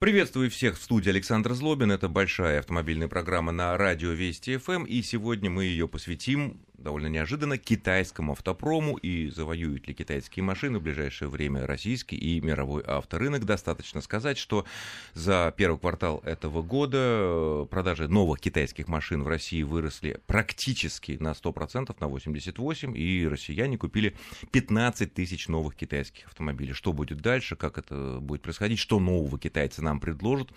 Приветствую всех в студии Александр Злобин. Это большая автомобильная программа на радио Вести ФМ. И сегодня мы ее посвятим довольно неожиданно китайскому автопрому и завоюют ли китайские машины в ближайшее время российский и мировой авторынок. Достаточно сказать, что за первый квартал этого года э, продажи новых китайских машин в России выросли практически на 100%, на 88%, и россияне купили 15 тысяч новых китайских автомобилей. Что будет дальше, как это будет происходить, что нового китайцы нам предложат,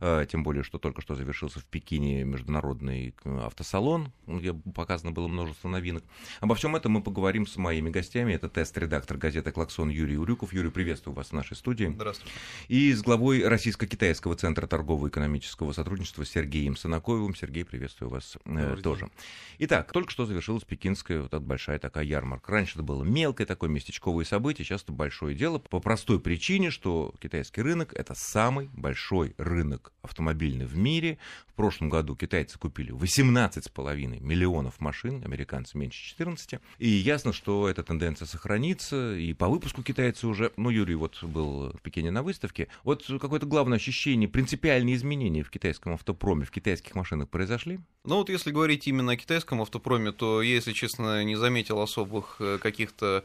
э, тем более, что только что завершился в Пекине международный э, автосалон, где показано было множество новинок. Обо всем этом мы поговорим с моими гостями. Это тест-редактор газеты «Клаксон» Юрий Урюков. Юрий, приветствую вас в нашей студии. Здравствуйте. И с главой Российско-Китайского центра торгово-экономического сотрудничества Сергеем Санаковым. Сергей, приветствую вас э, тоже. Итак, только что завершилась пекинская вот эта большая такая ярмарка. Раньше это было мелкое такое местечковое событие, сейчас это большое дело по простой причине, что китайский рынок — это самый большой рынок автомобильный в мире. В прошлом году китайцы купили 18,5 миллионов машин, американцы американцы меньше 14. И ясно, что эта тенденция сохранится. И по выпуску китайцы уже... Ну, Юрий вот был в Пекине на выставке. Вот какое-то главное ощущение, принципиальные изменения в китайском автопроме, в китайских машинах произошли? Ну вот если говорить именно о китайском автопроме, то я, если честно, не заметил особых э, каких-то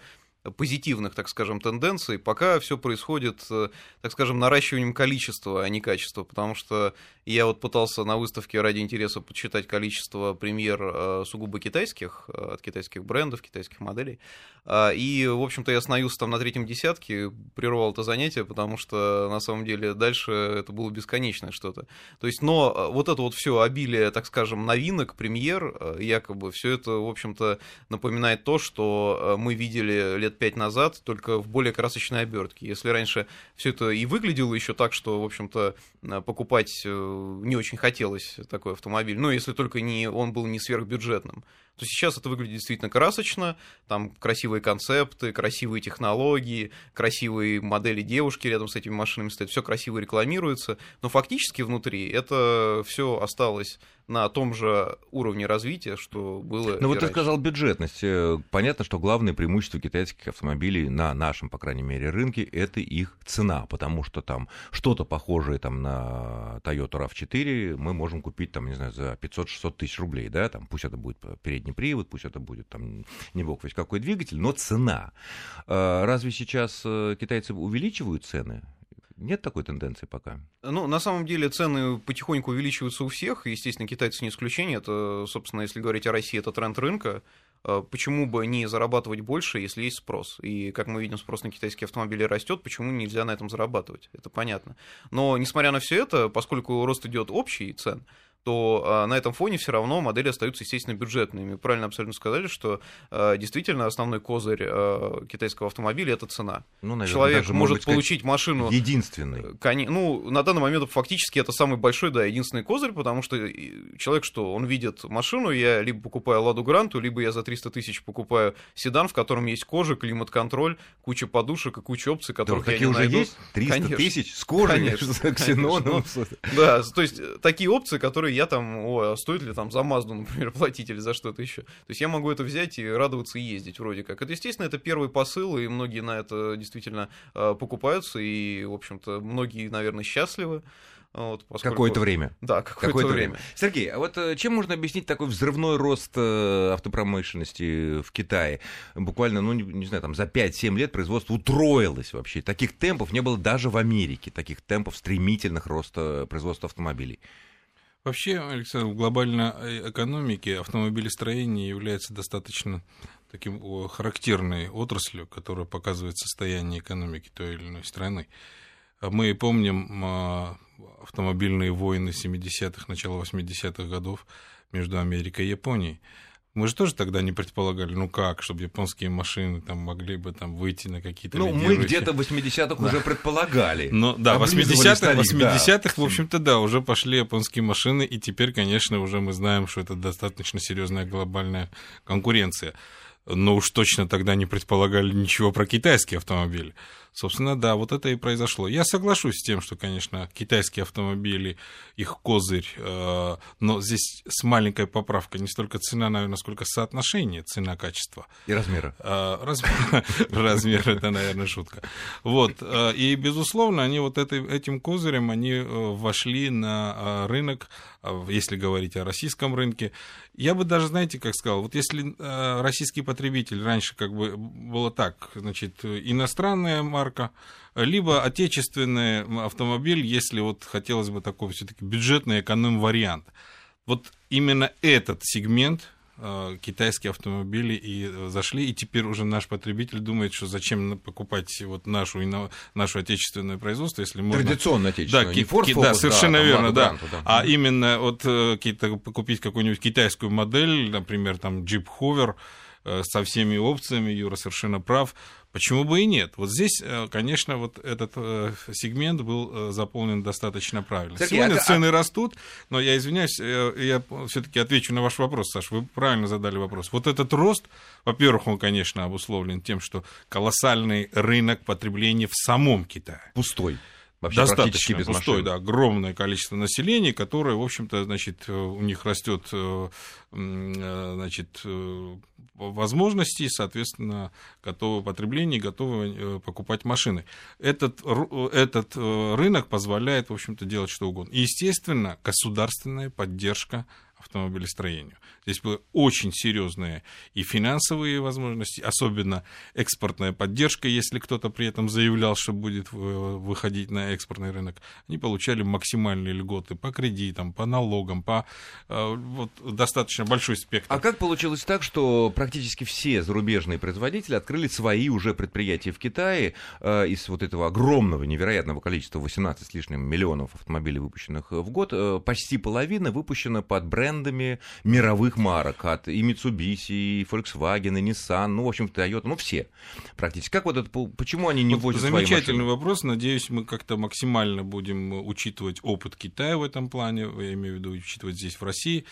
позитивных, так скажем, тенденций, пока все происходит, э, так скажем, наращиванием количества, а не качества, потому что я вот пытался на выставке ради интереса подсчитать количество премьер э, сугубо китайских, э, от китайских брендов, китайских моделей, а, и, в общем-то, я остановился там на третьем десятке, прервал это занятие, потому что, на самом деле, дальше это было бесконечное что-то. То есть, но вот это вот все обилие, так скажем, новинок, премьер, якобы, все это, в общем-то, напоминает то, что мы видели лет лет пять назад, только в более красочной обертке. Если раньше все это и выглядело еще так, что, в общем-то, э, покупать э, не очень хотелось такой автомобиль, ну, если только не, он был не сверхбюджетным, то сейчас это выглядит действительно красочно, там красивые концепты, красивые технологии, красивые модели девушки рядом с этими машинами стоят, все красиво рекламируется, но фактически внутри это все осталось на том же уровне развития, что было. Ну вот ты сказал бюджетность. Э, понятно, что главное преимущество китайских автомобилей на нашем, по крайней мере, рынке это их цена, потому что там что-то похожее там на Toyota RAV4 мы можем купить там, не знаю, за 500-600 тысяч рублей, да, там пусть это будет передний привод, пусть это будет там не бог весь какой двигатель, но цена. Э, разве сейчас э, китайцы увеличивают цены? Нет такой тенденции пока? Ну, на самом деле цены потихоньку увеличиваются у всех, естественно, китайцы не исключение. Это, собственно, если говорить о России, это тренд рынка. А почему бы не зарабатывать больше, если есть спрос? И, как мы видим, спрос на китайские автомобили растет, почему нельзя на этом зарабатывать? Это понятно. Но, несмотря на все это, поскольку рост идет общий цен, то а, на этом фоне все равно модели остаются, естественно, бюджетными. Правильно абсолютно сказали, что а, действительно основной козырь а, китайского автомобиля это цена. Ну, наверное, Человек может, может получить машину. Единственный. Кон... Ну, на данный момент фактически это самый большой, да, единственный козырь, потому что человек что, он видит машину, я либо покупаю Ладу Гранту, либо я за 300 тысяч покупаю седан, в котором есть кожа, климат-контроль, куча подушек и куча опций, которых да, я не уже найду. есть? 300 тысяч с кожей, конечно, с ксеноном. Да, то есть такие опции, которые я там, о, а стоит ли там за Мазду, например, платить или за что-то еще. То есть я могу это взять и радоваться и ездить вроде как. Это, естественно, это первый посыл, и многие на это действительно э, покупаются, и, в общем-то, многие, наверное, счастливы. Вот, поскольку... Какое-то время. Да, какое-то, какое время. время. Сергей, а вот э, чем можно объяснить такой взрывной рост э, автопромышленности в Китае? Буквально, ну, не, не знаю, там за 5-7 лет производство утроилось вообще. Таких темпов не было даже в Америке, таких темпов стремительных роста производства автомобилей. Вообще, Александр, в глобальной э, экономике автомобилестроение является достаточно таким характерной отраслью, которая показывает состояние экономики той или иной страны. А мы помним а, автомобильные войны 70-х, начала 80-х годов между Америкой и Японией. Мы же тоже тогда не предполагали, ну как, чтобы японские машины там могли бы там выйти на какие-то Ну, мы где-то в 80-х да. уже предполагали. Ну, да, в 80-х, 80 в общем-то, да, уже пошли японские машины, и теперь, конечно, уже мы знаем, что это достаточно серьезная глобальная конкуренция. Но уж точно тогда не предполагали ничего про китайские автомобили. Собственно, да, вот это и произошло. Я соглашусь с тем, что, конечно, китайские автомобили, их козырь, э, но здесь с маленькой поправкой не столько цена, наверное, сколько соотношение цена-качество. И размера. Э, размер, это, наверное, шутка. Вот, э, и, безусловно, они вот этим козырем, они вошли на рынок, если говорить о российском рынке. Я бы даже, знаете, как сказал, вот если российский потребитель раньше как бы было так, значит, иностранная марка, либо отечественный автомобиль, если вот хотелось бы такой все-таки бюджетный эконом-вариант. Вот именно этот сегмент э, китайские автомобили и зашли, и теперь уже наш потребитель думает, что зачем покупать вот нашу, нашу отечественное производство, если можно... Традиционное отечественное, да, не Ford да, совершенно да, верно, да. Гранту, да. А именно вот э, купить какую-нибудь китайскую модель, например, там Jeep Hover, э, со всеми опциями, Юра совершенно прав, Почему бы и нет? Вот здесь, э, конечно, вот этот э, сегмент был э, заполнен достаточно правильно. Сергей, Сегодня а... цены растут, но я извиняюсь, я все-таки отвечу на ваш вопрос, Саш. Вы правильно задали вопрос. Вот этот рост, во-первых, он, конечно, обусловлен тем, что колоссальный рынок потребления в самом Китае. Пустой. Вообще Достаточно без пустой, машин. да, огромное количество населения, которое, в общем-то, значит, у них растет, значит, возможностей, соответственно, готовы потребление, готовы э, покупать машины. Этот, этот э, рынок позволяет, в общем-то, делать что угодно. И, естественно, государственная поддержка автомобилестроению. Здесь были очень серьезные и финансовые возможности, особенно экспортная поддержка, если кто-то при этом заявлял, что будет э, выходить на экспортный рынок. Они получали максимальные льготы по кредитам, по налогам, по э, вот, достаточно большой спектр. А как получилось так, что практически все зарубежные производители открыли свои уже предприятия в Китае э, из вот этого огромного, невероятного количества, 18 с лишним миллионов автомобилей, выпущенных в год, почти половина выпущена под брендами мировых марок, от и Mitsubishi, и Volkswagen, и Nissan, ну, в общем, Toyota, ну, все практически. Как вот это, почему они не вот возят Замечательный вопрос, надеюсь, мы как-то максимально будем учитывать опыт Китая в этом плане, я имею в виду учитывать здесь, в России.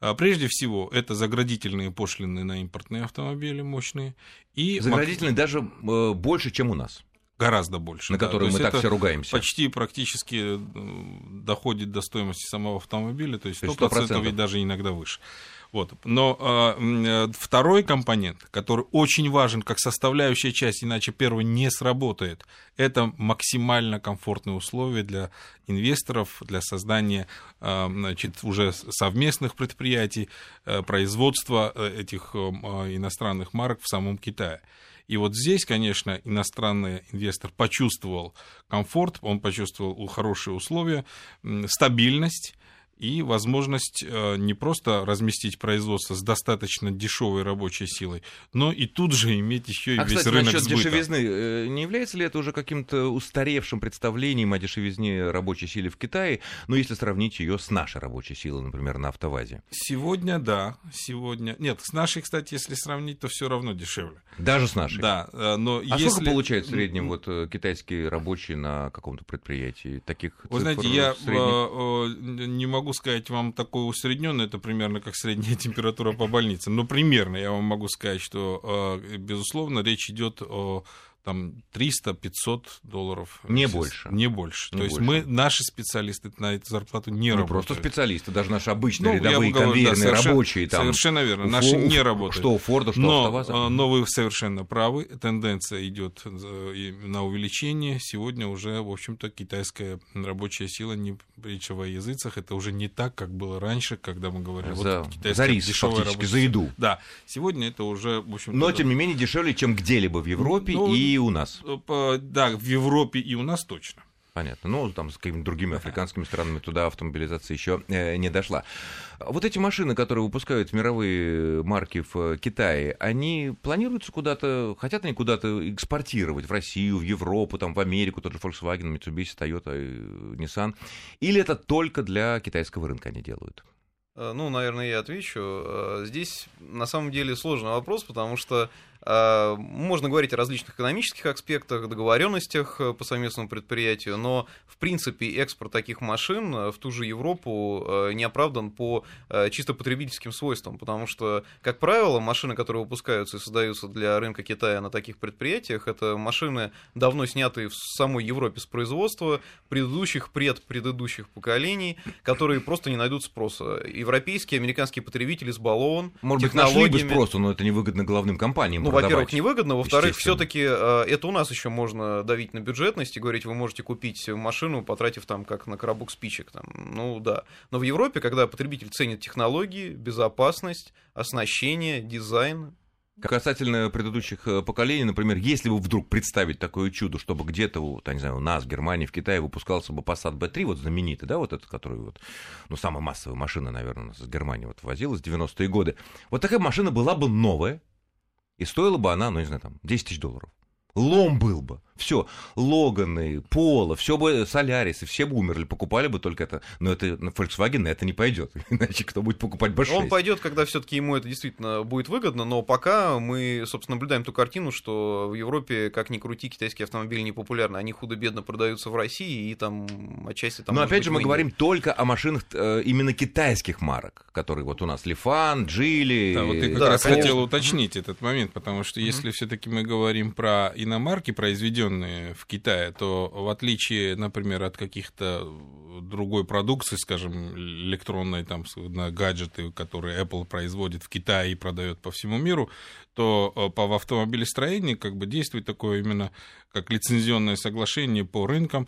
А, прежде всего, это заградительные пошлины на импортные автомобили мощные. И заградительные мак... даже э, больше, чем у нас. Гораздо больше. На да. которые мы так все ругаемся. Почти практически э, доходит до стоимости самого автомобиля, то есть 100%, то есть 100%. и даже иногда выше. Вот. Но э, второй компонент, который очень важен как составляющая часть, иначе первый не сработает, это максимально комфортные условия для инвесторов, для создания э, значит, уже совместных предприятий, э, производства э, этих э, иностранных марок в самом Китае. И вот здесь, конечно, иностранный инвестор почувствовал комфорт, он почувствовал хорошие условия, стабильность, и возможность э, не просто разместить производство с достаточно дешевой рабочей силой, но и тут же иметь еще и а, весь кстати, рынок насчет сбыта. дешевизны, э, не является ли это уже каким-то устаревшим представлением о дешевизне рабочей силы в Китае, ну, если сравнить ее с нашей рабочей силой, например, на автовазе? Сегодня, да, сегодня. Нет, с нашей, кстати, если сравнить, то все равно дешевле. Даже с нашей? Да, э, но а если... сколько получает в среднем вот китайские рабочие на каком-то предприятии? Таких Вы знаете, я средних... не могу сказать вам такой усредненный, это примерно как средняя температура по больнице. Но примерно я вам могу сказать, что, э, безусловно, речь идет о там 300-500 долларов. Не больше. Не больше. Не То больше. есть мы, наши специалисты на эту зарплату не ну, работают. просто специалисты, даже наши обычные ну, рядовые говорю, конвейерные да, рабочие. Там, совершенно верно, наши Фо, не работают. Что у Форда, что но, АвтоВАЗа. Э, но вы совершенно правы, тенденция идет э, на увеличение. Сегодня уже, в общем-то, китайская рабочая сила, не речь о языцах, это уже не так, как было раньше, когда мы говорили, за, вот китайская за рис, дешевая фактически, за еду. Да, сегодня это уже, в общем Но, тем не менее, дешевле, чем где-либо в Европе ну, и у нас. Да, в Европе и у нас точно. Понятно. Ну, там с какими-то другими африканскими странами туда автомобилизация еще э, не дошла. Вот эти машины, которые выпускают мировые марки в Китае, они планируются куда-то, хотят они куда-то экспортировать в Россию, в Европу, там, в Америку, тот же Volkswagen, Mitsubishi, Toyota, Nissan, или это только для китайского рынка они делают? Э, ну, наверное, я отвечу. Э, здесь на самом деле сложный вопрос, потому что можно говорить о различных экономических аспектах, договоренностях э, по совместному предприятию, но в принципе экспорт таких машин э, в ту же Европу э, не оправдан по чисто потребительским свойствам, потому что, как правило, машины, которые выпускаются и создаются для рынка Китая на таких предприятиях, это машины, давно снятые в самой Европе с производства предыдущих, предпредыдущих поколений, которые просто не найдут спроса. Европейский, американский потребитель избалован Может быть, нашли бы спросу, но это невыгодно главным компаниям Ну, во-первых, невыгодно, во-вторых, все-таки э, это у нас еще можно давить на бюджетность и говорить, вы можете купить машину, потратив там как на коробок спичек. Там. Ну да. Но в Европе, когда потребитель ценит технологии, безопасность, оснащение, дизайн, Касательно предыдущих э, поколений, например, если вы вдруг представить такое чудо, чтобы где-то, вот, не знаю, у нас, в Германии, в Китае выпускался бы Passat B3, вот знаменитый, да, вот этот, который вот, ну, самая массовая машина, наверное, у нас из Германии вот возилась в 90-е годы. Вот такая машина была бы новая, и стоила бы она, ну, не знаю, там, 10 тысяч долларов. Лом был бы. Все, Логаны, Поло, все бы, Солярисы, все бы умерли, покупали бы только это. Но это на Volkswagen на это не пойдет. Иначе кто будет покупать B6? Он пойдет, когда все-таки ему это действительно будет выгодно, но пока мы, собственно, наблюдаем ту картину, что в Европе, как ни крути, китайские автомобили не популярны. Они худо-бедно продаются в России, и там отчасти там. Но опять же, мы говорим только о машинах э, именно китайских марок, которые вот у нас Лифан, Джили. Да, вот я как да, раз конечно. хотел уточнить этот момент, потому что если все-таки мы говорим про иномарки, произведенные в Китае, то в отличие, например, от каких-то другой продукции, скажем, электронной, там, на гаджеты, которые Apple производит в Китае и продает по всему миру, то э, по в автомобилестроении как бы действует такое именно как лицензионное соглашение по рынкам,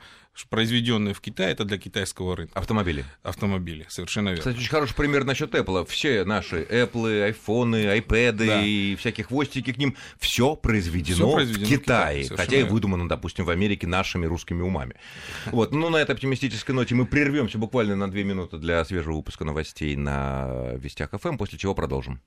произведенные в Китае, это для китайского рынка. Автомобили. Автомобили, совершенно верно. Кстати, очень хороший пример насчет Apple. Все наши Apple, айфоны, iPad да. и всякие хвостики к ним, все произведено, все произведено в Китае. В Китае хотя и выдумано, допустим, в Америке нашими русскими умами. Вот, ну на этой оптимистической ноте мы прервемся буквально на две минуты для свежего выпуска новостей на Вестях ФМ, после чего продолжим.